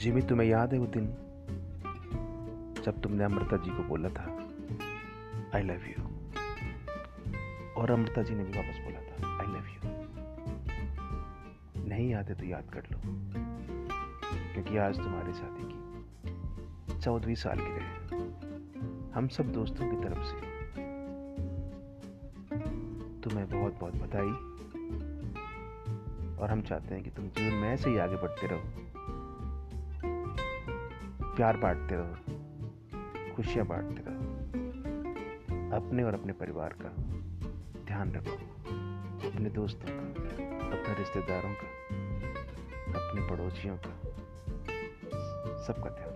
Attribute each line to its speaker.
Speaker 1: Jimmy तुम्हें याद है वो दिन, जब तुमने अमृता जी को बोला था आई लव यू और अमृता जी ने भी वापस बोला था आई लव यू नहीं याद है तो याद कर लो, क्योंकि आज तुम्हारे शादी की चौदहवीं साल की है। हम सब दोस्तों की तरफ़ से तुम्हें बहुत बहुत बधाई, और हम चाहते हैं कि तुम जीवन में ऐसे ही आगे बढ़ते रहो। प्यार बांटते रहो, खुशियाँ बांटते रहो, अपने और अपने परिवार का ध्यान रखो, अपने दोस्तों का, अपने रिश्तेदारों का, अपने पड़ोसियों का, सबका ध्यान